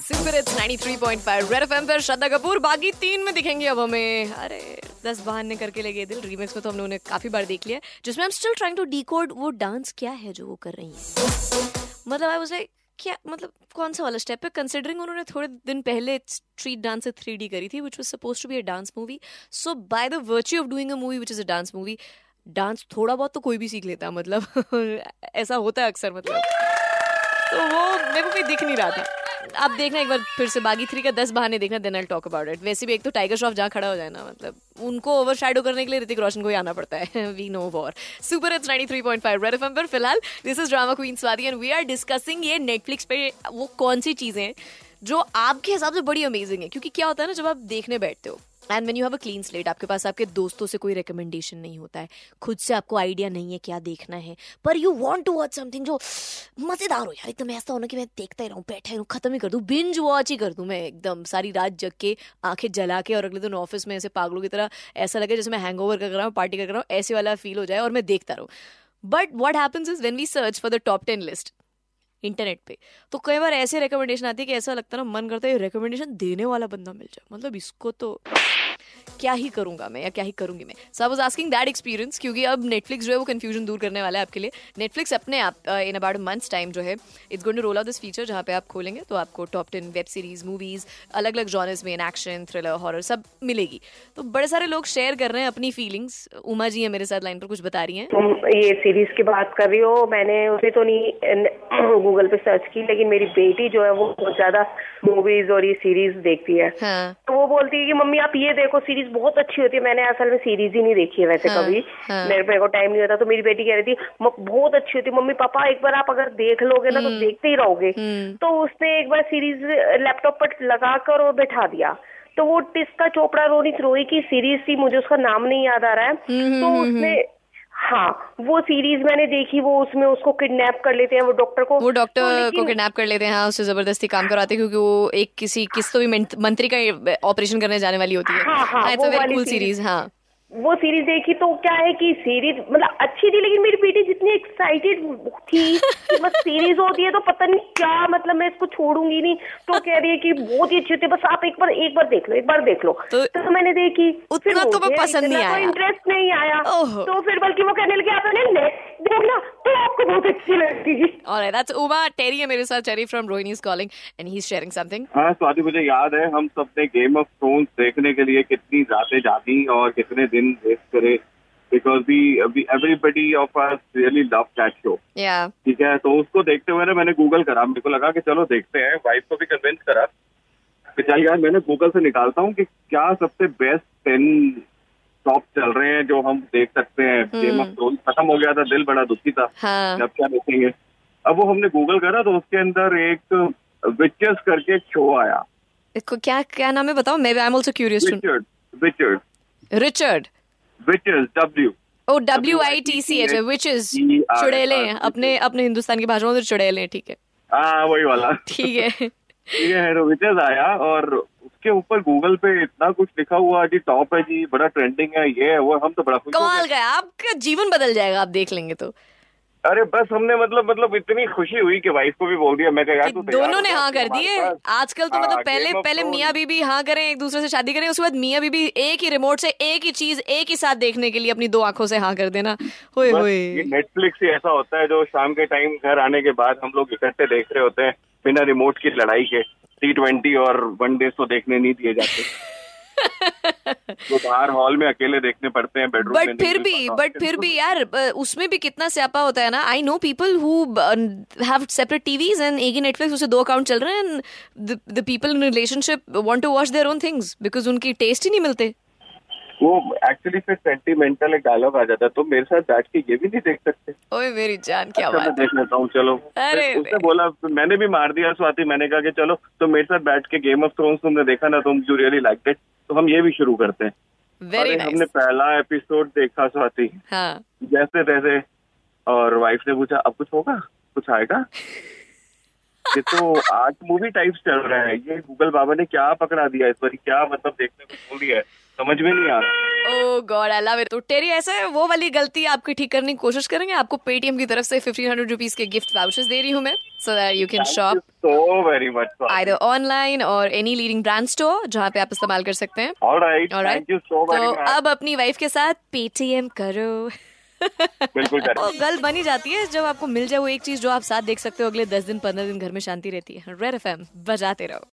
Super it's 93.5 Red FM पर श्रद्धा कपूर। बागी तीन में दिखेंगे अब हमें। अरे, दस बहाने करके लगे दिल। रीमिक्स में तो हमने उन्हें काफ़ी बार देख लिया। जिसमें हम स्टिल ट्राइंग टू डीकोड वो डांस क्या है जो वो कर रही है। मतलब आई वाज लाइक क्या मतलब कौन सा वाला स्टेप है? कंसिडरिंग उन्होंने थोड़े दिन पहले स्ट्रीट डांस थ्री डी करी थी which was suppose to be a dance movie so by the virtue of doing a movie which is a dance movie dance थोड़ा बहुत तो कोई भी सीख लेता मतलब ऐसा होता है अक्सर मतलब। तो वो मेरे को कोई दिख नहीं रहा था। आप देखना एक बार, फिर से बागी थ्री का दस बहाने देखना then I talk about it वैसे भी एक तो टाइगर श्रॉफ जहाँ खड़ा हो जाए ना मतलब उनको ओवर शेडो करने के लिए ऋतिक रोशन को ही आना पड़ता है। We know war super it's 93.5 Red FM पर फ़िलहाल दिस इज़ ड्रामा क्वीन स्वादी एंड वी आर डिस्कसिंग ये नेटफ्लिक्स पे वो कौन सी चीज़ें जो आपके हिसाब से बड़ी अमेजिंग है? क्योंकि क्या होता है ना, जब आप देखने बैठते हो and when you have a clean slate आपके पास आपके दोस्तों से कोई रिकमेंडेशन नहीं होता है। खुद से आपको आइडिया नहीं है क्या देखना है। पर you want to watch something जो मज़ेदार हो यार। एकदम ऐसा होना कि मैं देखता ही रहूँ, बैठा ही रहूँ, खत्म ही कर दूँ बिंज वॉच ही कर दूँ मैं एकदम। सारी रात जग के आँखें जला के और अगले दिन ऑफ़िस में ऐसे पागलों की तरह ऐसा लगे जैसे मैं हैंग ओवर कर रहा हूँ पार्टी कर रहा हूँ, ऐसे वाला फील हो जाए और मैं देखता रहूँ। But what happens is when we search for the top ten list internet पे। तो कई बार ऐसे रिकमेंडेशन आती है कि ऐसा लगता है ना, मन करता है रिकमेंडेशन देने वाला बंदा मिल जाए। मतलब इसको तो क्या ही करूँगा मैं या क्या ही करूँगी मैं? So I was asking that experience क्योंकि अब नेटफ्लिक्स जो है वो कंफ्यूजन दूर करने वाला है आपके लिए। नेटफ्लिक्स अपने आप इन अबाउट मंथ्स टाइम जो है it's going to roll out this feature जहाँ पे आप खोलेंगे तो आपको top ten web series movies अलग अलग जॉनर्स में एक्शन थ्रिलर हॉरर सब मिलेगी। तो बड़े सारे लोग शेयर कर रहे हैं अपनी फीलिंग्स उमा जी है मेरे साथ लाइन पर कुछ बता रही हैं। तुम ये सीरीज़ की बात कर रही हो मैंने उसे तो नहीं गूगल पे सर्च की लेकिन मेरी बेटी जो है वो बहुत ज़्यादा मूवीज़ और ये सीरीज़ देखती है। हाँ। तो वो बोलती है कि मम्मी आप ये देखो सीरीज़ बहुत अच्छी होती है। मैंने असल में सीरीज़ ही नहीं देखी है वैसे हाँ, कभी। हाँ। मेरे मेरे को टाइम नहीं होता तो मेरी बेटी कह रही थी बहुत अच्छी होती मम्मी पापा एक बार आप अगर देख लोगे ना तो देखते ही रहोगे। हम्म। तो उसने एक बार सीरीज़ लैपटॉप पर लगा कर और बैठा दिया। तो वो टिस्का चोपड़ा रोनी रोई की सीरीज़ थी मुझे उसका नाम नहीं याद आ रहा है। हम्म, तो उसने हाँ वो सीरीज़ मैंने देखी वो उसमें उसको किडनैप कर लेते हैं वो डॉक्टर को। वो तो डॉक्टर को लेकिन- किडनैप कर लेते हैं हाँ उससे ज़बरदस्ती काम करवाते हैं क्योंकि वो एक किसी किस तो भी मंत्री का ऑपरेशन करने जाने वाली होती है। हाँ, हाँ, अ वो वेरी वाली। सीरीज़ हाँ। वो सीरीज़ देखी तो क्या है कि सीरीज़ मतलब अच्छी थी लेकिन मेरी बेटी जितनी एक्साइटेड थी कि बस सीरीज़ होती है तो पता नहीं क्या मतलब मैं इसको छोड़ूँगी नहीं। तो कह रही है कि बहुत ही अच्छी होती है बस आप एक बार एक बार देख लो एक बार देख लो। तो- तो, मैंने देखी उतना तो पसंद नहीं आया। इंटरेस्ट नहीं आया। तो फिर बल्कि वो कहने लगे तो बहुत अच्छी लगेगी Alright, that's Uma. Terry है मेरे साथ. Terry from Rohini is calling and he's sharing something. हाँ स्वाति मुझे याद है हम सबने गेम ऑफ़ थ्रोन्स देखने के लिए कितनी रातें जाती और कितने दिन वेस्ट करे because we everybody of us really love that show ठीक है तो उसको देखते हुए ना मैंने गूगल करा मेरे को लगा कि चलो देखते हैं वाइफ को भी कन्विंस करा कि चल यार मैंने गूगल से निकालता हूँ कि क्या सबसे बेस्ट टेन टॉप चल रहे हैं जो हम देख सकते हैं। गेम ऑफ़ थ्रोन्स खत्म हो गया था दिल बड़ा दुखी था। हाँ. अब क्या देखेंगे। अब वो हमने गूगल करा तो उसके अंदर एक विचर्स करके शो आया। इसको क्या क्या नाम है बताओ? मैं I am also curious witchers witchers Richard witchers W O W I T C H which is E-R-S, चुड़ैले अपने अपने हिंदुस्तान की भाषा में तो चुड़ैले ठीक है। हाँ वही वाला। ठीक है। ठीक है तो विचर्स आया और उसके ऊपर गूगल पे इतना कुछ लिखा हुआ जी टॉप है जी बड़ा ट्रेंडिंग है ये है वो हम तो बड़ा खुश कमाल है आपका जीवन बदल जाएगा आप देख लेंगे तो। अरे बस हमने मतलब मतलब इतनी खुशी हुई कि वाइफ को भी बोल दिया मैं कहा यार तू दोनों ने हाँ कर दिए। आजकल तो हाँ, मतलब पहले पहले मियाँ बीबी हाँ करें एक दूसरे से शादी करें उसके बाद मियाँ बीबी एक ही रिमोट से एक ही चीज़ एक ही साथ देखने के लिए अपनी दो आँखों से हाँ कर देना। होए होए। नेटफ्लिक्स ही ऐसा होता है जो शाम के टाइम घर आने के बाद हम लोग इकट्ठे देख रहे होते हैं बिना रिमोट की लड़ाई के। टी ट्वेंटी और वन डे तो देखने नहीं दिए जाते। तो बाहर हॉल में अकेले देखने पड़ते हैं बेडरूम में बट फिर भी बट फिर भी यार उसमें भी कितना स्यापा होता है ना। I know people who have separate TVs and एक ही नेटफ्लिक्स उसे दो अकाउंट चल रहे हैं and the people in relationship want to watch their own things because उनकी टेस्ट ही नहीं मिलते। वो एक्चुअली फिर सेंटिमेंटल एक डायलॉग आ जाता है तो मेरे साथ बैठ के ये भी नहीं देख सकते। ओए मेरी जान क्या अच्छा, बात है। देख लेता हूँ चलो। अरे उसने बोला मैंने भी मार दिया स्वाति मैंने कहा कि चलो तो मेरे साथ बैठ के गेम ऑफ़ थ्रोन्स तुमने देखा ना तुम यू रियली लाइक इट तो हम ये भी शुरू करते हैं। अरे हमने पहला एपिसोड देखा स्वाति। हाँ। जैसे तैसे और वाइफ ने पूछा अब कुछ होगा? कुछ आएगा? ये तो आर्ट मूवी टाइप्स चल रहा है। ये गूगल बाबा ने क्या पकड़ा दिया इस बार? क्या मतलब देखने को बोल दिया है? समझ में नहीं आ रहा। O God I love it तो टेरी ऐसा वो वाली गलती आपकी ठीक करने की कोशिश करेंगे? आपको पेटीएम की तरफ़ से फिफ्टीन हंड्रेड रुपीज़ के गिफ्ट वाउचर्स दे रही हूँ मैं so that you can shop so very much either online और एनी लीडिंग ब्रांड स्टोर जहाँ पे आप इस्तेमाल कर सकते हैं। ऑलराइट तो अब अपनी वाइफ के साथ पेटीएम करो। बिल्कुल वो गल बनी जाती है जब आपको मिल जाए वो एक चीज़ जो आप साथ देख सकते हो अगले दस दिन पंद्रह दिन घर में शांति रहती है। रेड एफ़ बजाते रहो।